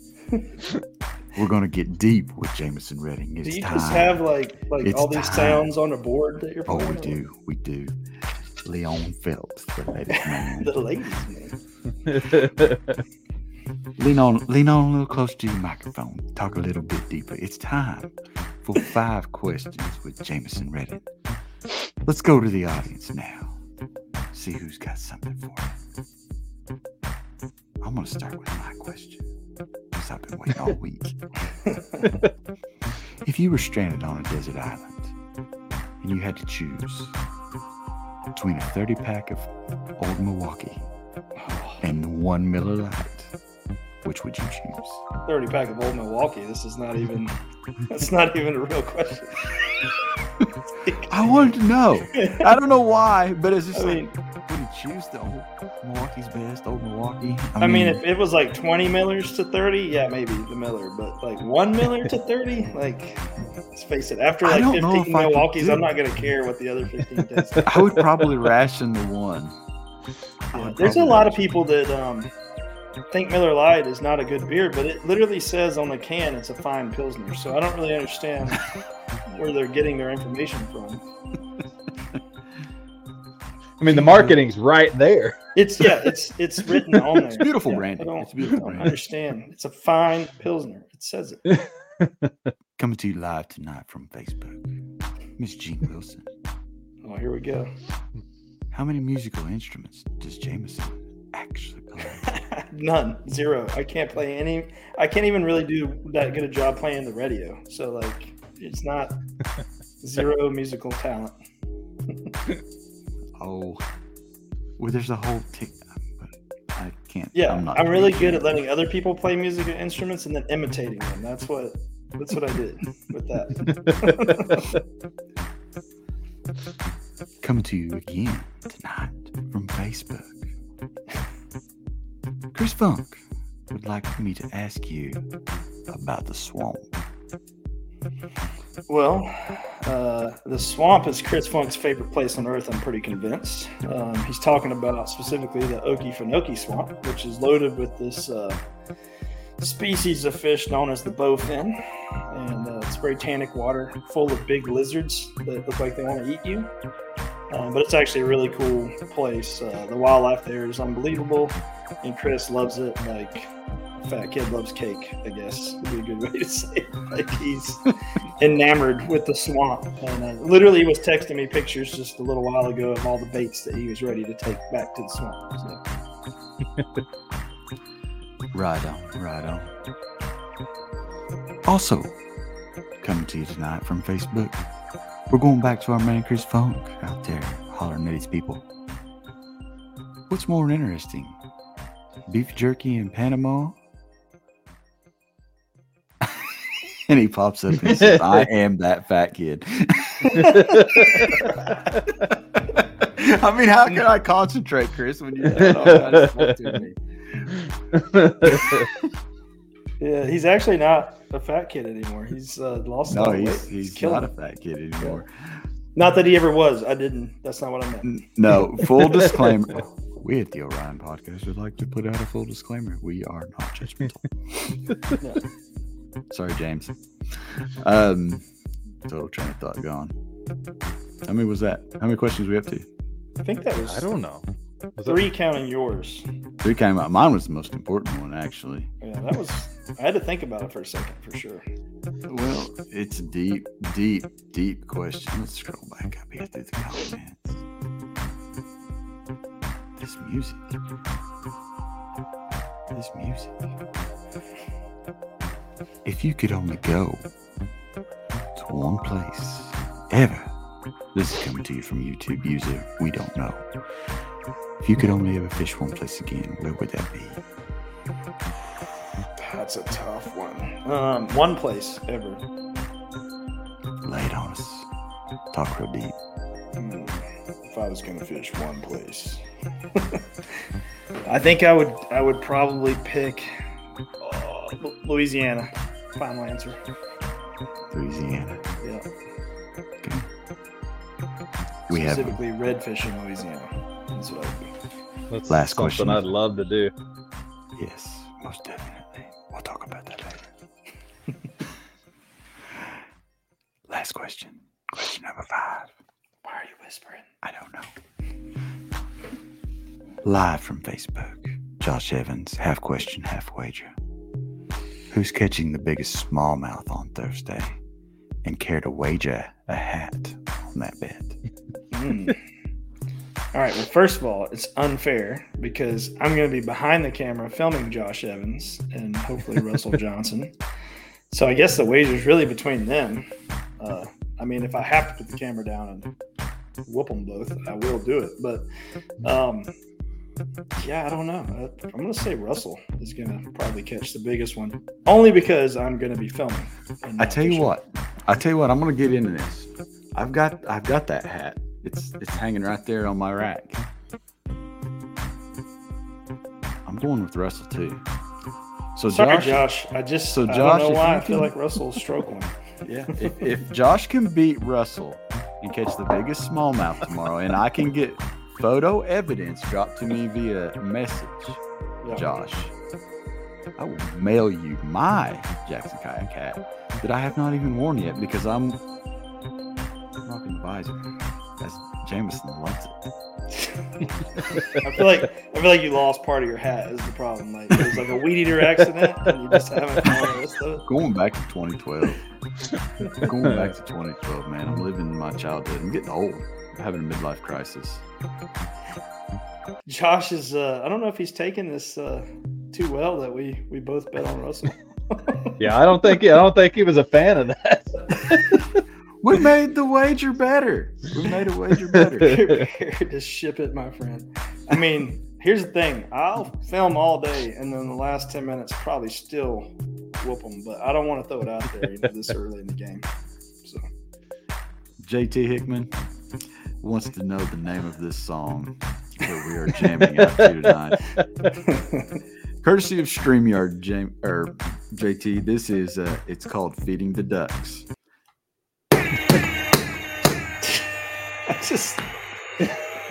We're gonna get deep with Jameson Redding. It's Do you time. just have like like It's all these time. sounds on a board that you're oh, playing? we do, we do. Leon Phelps, the ladies man. The ladies, man. Lean on, lean on a little closer to your microphone. Talk a little bit deeper. It's time for five questions with Jameson Redding. Let's go to the audience now. See who's got something for me. I'm gonna start with my question. Because I've been waiting all week. if you were stranded on a desert island and you had to choose between a 30 pack of old Milwaukee oh. and one Miller Lite, which would you choose? 30 pack of old Milwaukee. This is not even that's not even a real question. I wanted to know. I don't know why, but it's just I like, mean, would you choose the old Milwaukee's best, old Milwaukee? I mean, if it was like 20 Millers to 30, yeah, maybe the Miller, but like one Miller to 30, like let's face it, after like 15 if Milwaukee's, I'm not gonna care what the other 15 taste. I would probably ration the one. Yeah, There's a lot of people that um, think Miller Lite is not a good beer, but it literally says on the can it's a fine pilsner. So I don't really understand where they're getting their information from. I mean, the marketing's right there. It's yeah, it's it's written on there. It's beautiful Yeah, branding. I don't, It's beautiful I don't branding. understand. It's a fine pilsner. It says it. Coming to you live tonight from Facebook, Miss Jean Wilson. Oh, here we go. How many musical instruments does Jameson actually? None, zero. I can't play any. I can't even really do that good a job playing the radio. So like, it's not zero musical talent. Oh, well, there's a whole tick, I can't. Yeah, I'm, not I'm really very good at letting other people play musical instruments and then imitating them. That's what that's what I did with that. Coming to you again tonight from Facebook. Chris Funk would like me to ask you about the swamp. Well, uh, the swamp is Chris Funk's favorite place on earth. I'm pretty convinced. Um, he's talking about specifically the Okefenokee Swamp, which is loaded with this uh, species of fish known as the bowfin, and uh, it's very tannic water, full of big lizards that look like they want to eat you. Um, but it's actually a really cool place. Uh, the wildlife there is unbelievable, and Chris loves it like fat kid loves cake. I guess would be a good way to say it. Like he's enamored with the swamp, and uh, literally he was texting me pictures just a little while ago of all the baits that he was ready to take back to the swamp. So. Right on, right on. Also, coming to you tonight from Facebook, we're going back to our man Chris Funk out there hollering at his people. What's more interesting, beef jerky in Panama? and he pops up and says, I am that fat kid. I mean, how can I concentrate, Chris, when you're doing all that stuff to me? Yeah, he's actually not a fat kid anymore. He's uh, lost No, lot of he's weight. he's killing not a fat kid anymore. Not that he ever was. I didn't. That's not what I meant. No, full disclaimer. We at the Orion Podcast would like to put out a full disclaimer. We are not judgmental. Sorry, James. Um, total train of thought gone. How many was that? How many questions we up to? I think that was I don't know. Was that- three counting yours. Three counting out. Mine was the most important one, actually. Yeah, that was I had to think about it for a second, for sure. Well, it's a deep, deep, deep question. Let's scroll back up here through the comments. This music. This music. If you could only go to one place ever, this is coming to you from YouTube user. We don't know. If you could only ever fish one place again, where would that be? That's a tough one. Um, one place ever. Lay it on us. Talk real deep. Hmm, If I was gonna fish one place, I think I would. I would probably pick uh, Louisiana. Final answer. Louisiana. Yeah. We have specifically redfish in Louisiana. That's what I would. That's Last something question. I'd love to do. Yes, most definitely. We'll talk about that later. Last question. Question number five. Why are you whispering? I don't know. Live from Facebook. Josh Evans, half question, half wager. Who's catching the biggest smallmouth on Thursday? And care to wager a hat on that bet? Hmm. All right. Well, first of all, it's unfair because I'm going to be behind the camera filming Josh Evans and hopefully Russell Johnson. So I guess the wager's really between them. Uh, I mean, if I have to put the camera down and whoop them both, I will do it. But um, yeah, I don't know. I'm going to say Russell is going to probably catch the biggest one, only because I'm going to be filming. I tell you fishing. what. I tell you what. I'm gonna get into this. I've got I've got that hat. It's it's hanging right there on my rack. I'm going with Russell too. So Sorry, Josh, Josh. I just so Josh, I don't know why I feel can- like Russell will stroke yeah, if, if Josh can beat Russell and catch the biggest smallmouth tomorrow, and I can get photo evidence dropped to me via message, Yeah. Josh, I will mail you my Jackson kayak hat that I have not even worn yet because I'm rocking the visor. As Jameson loves it. I feel like I feel like you lost part of your hat is the problem. Like it was like a weed eater accident, and you just haven't found the rest of it. Going back to 2012. Going back to 2012, man. I'm living my childhood. I'm getting old. I'm having a midlife crisis. Josh is. Uh, I don't know if he's taking this uh, too well that we we both bet on Russell. Yeah, I don't think I don't think he was a fan of that. We made the wager better. We made a wager better. Prepare to ship it, my friend. I mean, here's the thing. I'll film all day, and then the last ten minutes probably still whoop them. But I don't want to throw it out there you know, this early in the game. So JT Hickman wants to know the name of this song that we are jamming out to tonight. Courtesy of StreamYard, Jam- or JT, this is uh, it's called "Feeding the Ducks." I just.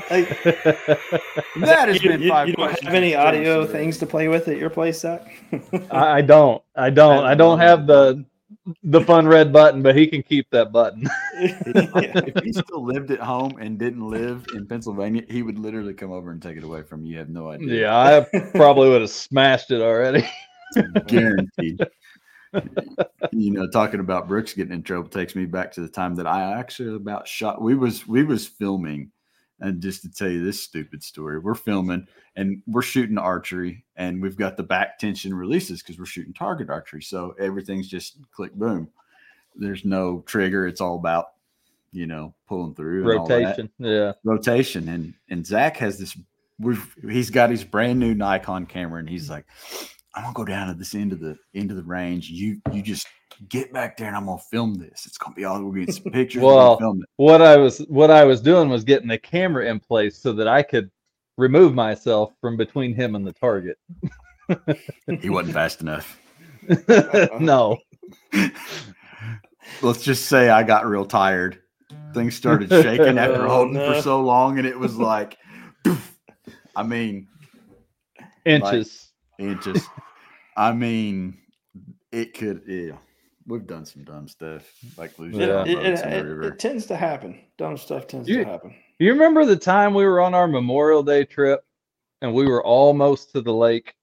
Like, That has you, been you- five you don't have any audio today. things to play with at your place, Zach? I, I don't. I don't. I don't have the the fun red button, but he can keep that button. if he still lived at home and didn't live in Pennsylvania, he would literally come over and take it away from you. You have no idea. Yeah, I probably would have smashed it already. guaranteed. You know, talking about Brooks getting in trouble takes me back to the time that I actually about shot. We was we was filming, and just to tell you this stupid story, we're filming and we're shooting archery, and we've got the back tension releases because we're shooting target archery, so everything's just click boom. There's no trigger. It's all about you know pulling through and all that Rotation. Yeah. rotation and and Zach has this we've he's got his brand new Nikon camera and he's like I'm gonna go down to this end of the end of the range you you just get back there and I'm gonna film this it's gonna be all we're getting some pictures we're Well, film it What I was what I was doing was getting the camera in place so that I could remove myself from between him and the target. he wasn't fast enough no. let's just say I got real tired things started shaking after Oh, holding no. for so long and it was like I mean Inches. Inches. I mean, it could. Yeah, we've done some dumb stuff like losing It, Yeah. it, it, it- it tends to happen. Dumb stuff tends You- to happen. You remember the time we were on our Memorial Day trip and we were almost to the lake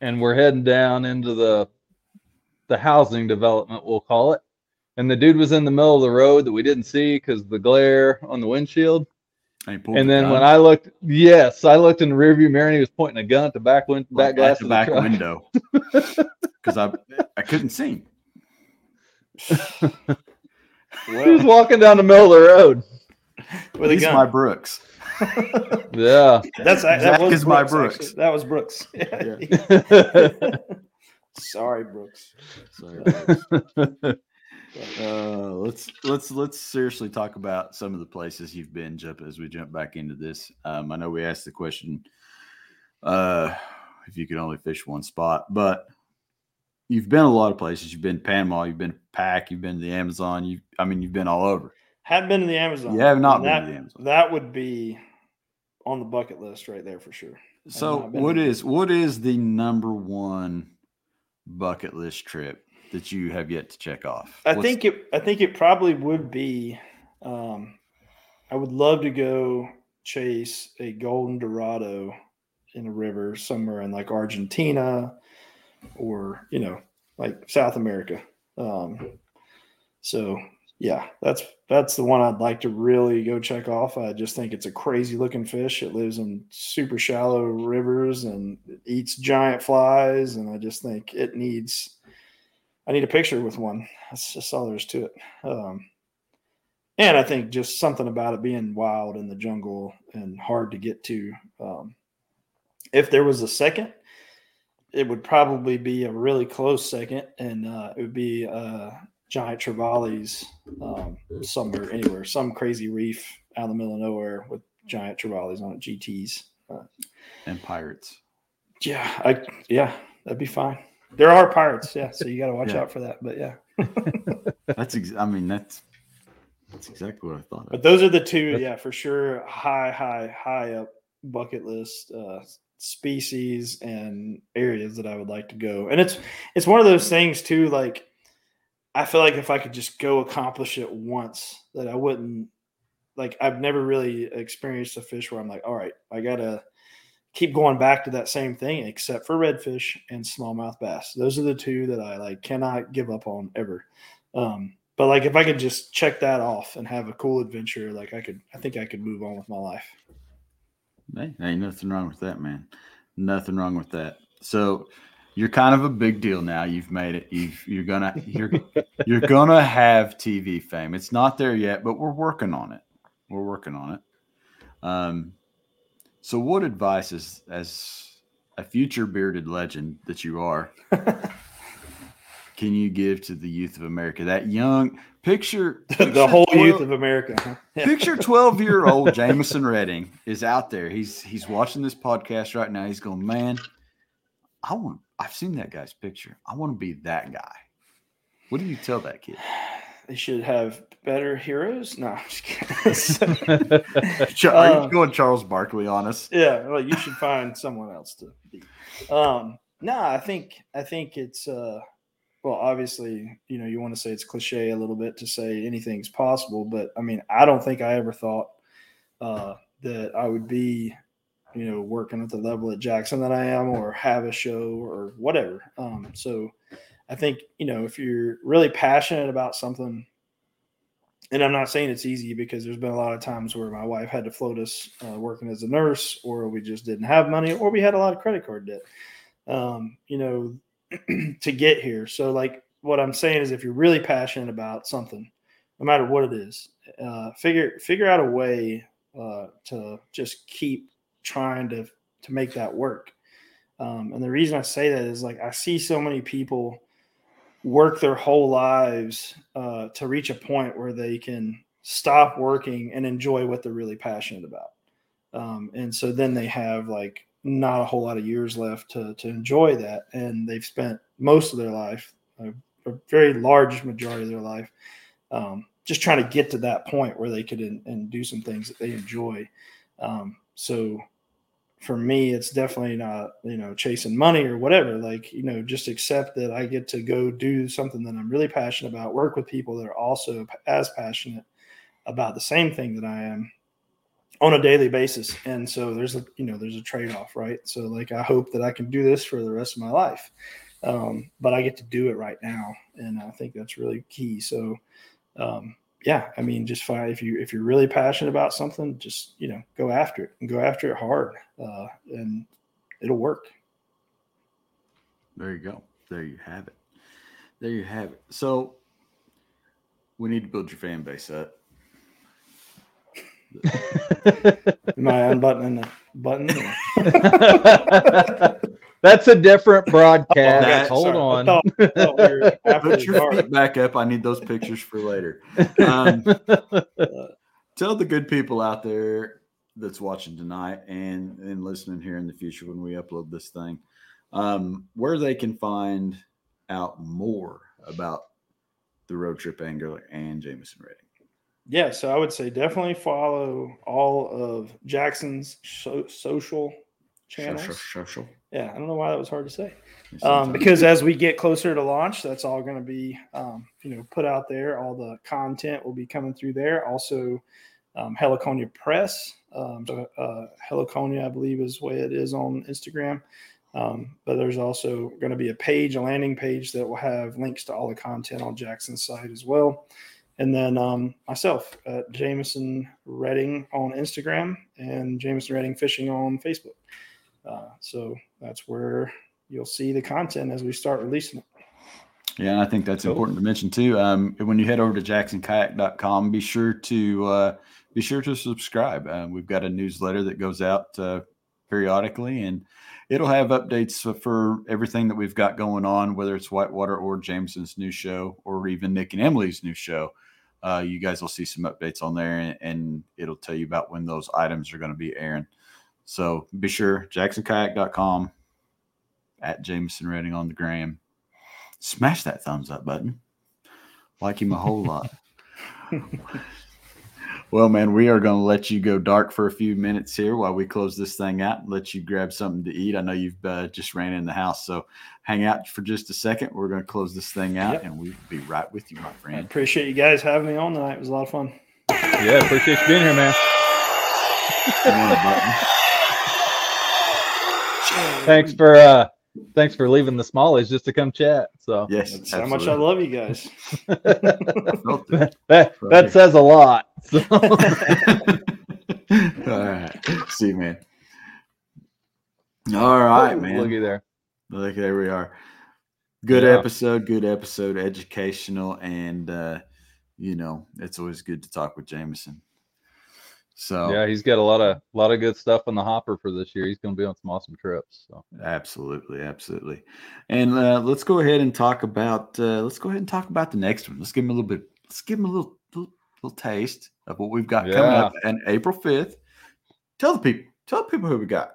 and we're heading down into the the housing development, we'll call it. And the dude was in the middle of the road that we didn't see because the glare on the windshield. And, he And the then gun when I looked, yes, I looked in the rearview mirror and he was pointing a gun at the back win- like, back glass at the of back truck. window because I I couldn't see him. He was walking down the middle of the road. with a He's gun. my Brooks. Yeah. That's that Zach was is my Brooks, Brooks. actually. That was Brooks. Yeah. Sorry, Brooks. Sorry. Uh, let's let's let's seriously talk about some of the places you've been jump as we jump back into this. Um, I know we asked the question uh, if you could only fish one spot, but you've been a lot of places. You've been Panama, you've been Pac, you've been to the Amazon. You, I mean, you've been all over. Had been to the Amazon. You have not been that, to the Amazon. That would be on the bucket list right there for sure. So, what is what is the number one bucket list trip that you have yet to check off? I What's- think it. I think it probably would be. Um, I would love to go chase a golden dorado in a river somewhere in like Argentina, or you know, like South America. Um, so yeah, that's that's the one I'd like to really go check off. I just think it's a crazy looking fish. It lives in super shallow rivers and it eats giant flies, and I just think it needs. I need a picture with one. That's just all there is to it. Um, and I think just something about it being wild in the jungle and hard to get to. Um, if there was a second, it would probably be a really close second, and uh, it would be uh, giant trevallies um, somewhere, anywhere, some crazy reef out in the middle of nowhere with giant trevallies on it, GTs. and pirates. Yeah, I yeah, that'd be fine. There are pirates, yeah, so you got to watch Yeah. out for that. But yeah, That's ex- I mean that's that's exactly what I thought. but those are the two, yeah, for sure. High, high, high up bucket list uh, species and areas that I would like to go. And it's it's one of those things too. Like I feel like if I could just go accomplish it once, that I wouldn't. Like I've never really experienced a fish where I'm like, all right, I gotta keep going back to that same thing, except for redfish and smallmouth bass. Those are the two that I like cannot give up on ever. Um, but like if I could just check that off and have a cool adventure, like I could, I think I could move on with my life. Hey, ain't nothing wrong with that, man. Nothing wrong with that. So you're kind of a big deal now. You've made it. You've you're gonna you're you're gonna have TV fame. It's not there yet, but we're working on it. We're working on it. Um, so what advice is as a future bearded legend that you are can you give to the youth of America? That young picture, the picture whole 12 youth of America. huh? Yeah. Picture 12 year old Jameson Redding is out there. He's he's watching this podcast right now. He's going, man, I want. I've seen that guy's picture. I want to be that guy. What do you tell that kid? They should have better heroes. No, I'm just kidding. Are Uh, you going Charles Barkley on us? yeah, well, you should find someone else to be. Um, no, I think I think it's uh, well, obviously, you know, you want to say it's cliche a little bit to say anything's possible, but I mean, I don't think I ever thought uh, that I would be, you know, working at the level at Jackson that I am, or have a show or whatever. Um, so, I think you know, if you're really passionate about something and I'm not saying it's easy because there's been a lot of times where my wife had to float us uh, working as a nurse, or we just didn't have money, or we had a lot of credit card debt, um, you know, to get here. So, like, what I'm saying is, if you're really passionate about something, no matter what it is, uh, figure figure out a way uh, to just keep trying to to make that work. Um, and the reason I say that is like I see so many people work their whole lives uh, to reach a point where they can stop working and enjoy what they're really passionate about. Um, and so then they have like not a whole lot of years left to, to enjoy that. And they've spent most of their life, a, a very large majority of their life, um, just trying to get to that point where they could in, and do some things that they enjoy. Um, so for me, it's definitely not, you know, chasing money or whatever. Like, you know, just accept that I get to go do something that I'm really passionate about, work with people that are also as passionate about the same thing that I am on a daily basis. And so there's a you know there's a trade off, right? So like I hope that I can do this for the rest of my life, um, but I get to do it right now, and I think that's really key. So. Um, yeah, I mean, just find if you if you're really passionate about something, just you know, go after it and go after it hard, uh, and it'll work. There you go. There you have it. There you have it. So we need to build your fan base up. Am I unbuttoning the button? That's a different broadcast. That- Hold Sorry, I on. thought- I thought we Put your feet back up. I need those pictures for later. Um, tell the good people out there that's watching tonight and and listening here in the future when we upload this thing um, where they can find out more about the road trip angler and Jameson Redding. Yeah, so I would say definitely follow all of Jackson's so- social channels. Social, social. Yeah, I don't know why that was hard to say. Um, because as we get closer to launch, that's all going to be, um, you know, put out there. All the content will be coming through there. Also, um, Heliconia Press, um, so, uh, Heliconia, I believe, is the way it is on Instagram. Um, but there's also going to be a page, a landing page that will have links to all the content on Jackson's site as well. And then um, myself at Jameson Redding on Instagram and Jameson Redding Fishing on Facebook. Uh, so that's where you'll see the content as we start releasing it. Yeah, and I think that's Cool. important to mention too. Um, when you head over to jacksonkayak.com, be sure to uh, be sure to subscribe. Uh, we've got a newsletter that goes out uh, periodically, and it'll have updates for everything that we've got going on, whether it's Whitewater or Jameson's new show, or even Nick and Emily's new show. Uh, you guys will see some updates on there, and, and it'll tell you about when those items are going to be airing. So be sure jacksonkayak.com at Jameson Redding on the gram smash that thumbs up button. Like him a whole lot. well, man, we are going to let you go dark for a few minutes here while we close this thing out and let you grab something to eat. I know you've uh, just ran in the house, so hang out for just a second. We're going to close this thing out Yep. and we'll be right with you, my I friend. appreciate you guys having me on tonight. It was a lot of fun. yeah, appreciate you being here, man. Come on, button. Thanks for uh thanks for leaving the smallies just to come chat. So Yes, That's how much I love you guys. I that that says a lot. So, All right. See you, man. All right, man. Looky there. Look, there we are. Good Yeah. episode, good episode, educational, and uh, you know, it's always good to talk with Jameson. So Yeah, he's got a lot of a lot of good stuff in the hopper for this year. He's going to be on some awesome trips. So absolutely, absolutely. And uh, let's go ahead and talk about uh, let's go ahead and talk about the next one. Let's give him a little bit. Let's give him a little little, little taste of what we've got coming up on April fifth. Tell the people, tell the people who we got.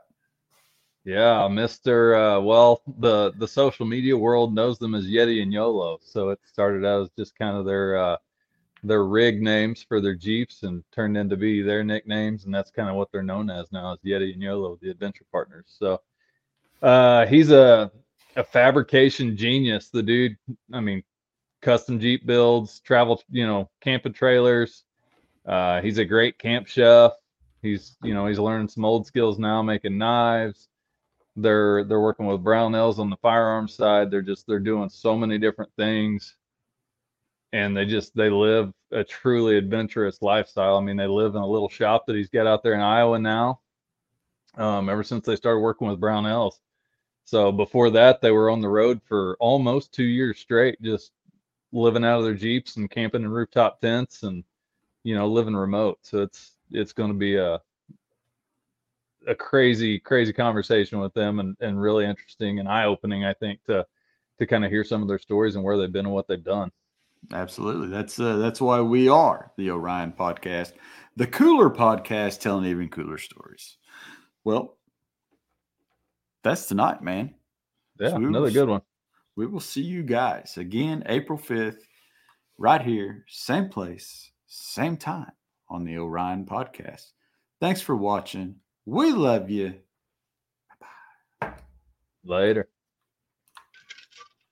yeah, Mister. Uh, well, the the social media world knows them as Yeti and YOLO. So it started out as just kind of their uh, their rig names for their jeeps and turned into be their nicknames, and that's kind of what they're known as now as Yeti and YOLO, the adventure partners. So uh, he's a a fabrication genius. The dude, I mean, custom Jeep builds, travel, you know, camping trailers. Uh, he's a great camp chef. He's, you know, he's learning some old skills now, making knives. They're they're working with Brownells on the firearms side. They're just they're doing so many different things, and they just they live a truly adventurous lifestyle. I mean, they live in a little shop that he's got out there in Iowa now. Um, ever since they started working with Brownells. So before that, they were on the road for almost two years straight, just living out of their jeeps and camping in rooftop tents and you know living remote. So it's it's going to be a a crazy crazy conversation with them and and really interesting and eye opening. I think to to kind of hear some of their stories and where they've been and what they've done. Absolutely. That's uh, that's why we are the Orion podcast, the cooler podcast telling even cooler stories. Well, that's tonight, man. Yeah, Sweet. another good one. We will see you guys again April 5th, right here, same place, same time on the Orion podcast. Thanks for watching. We love you. Bye-bye. Later.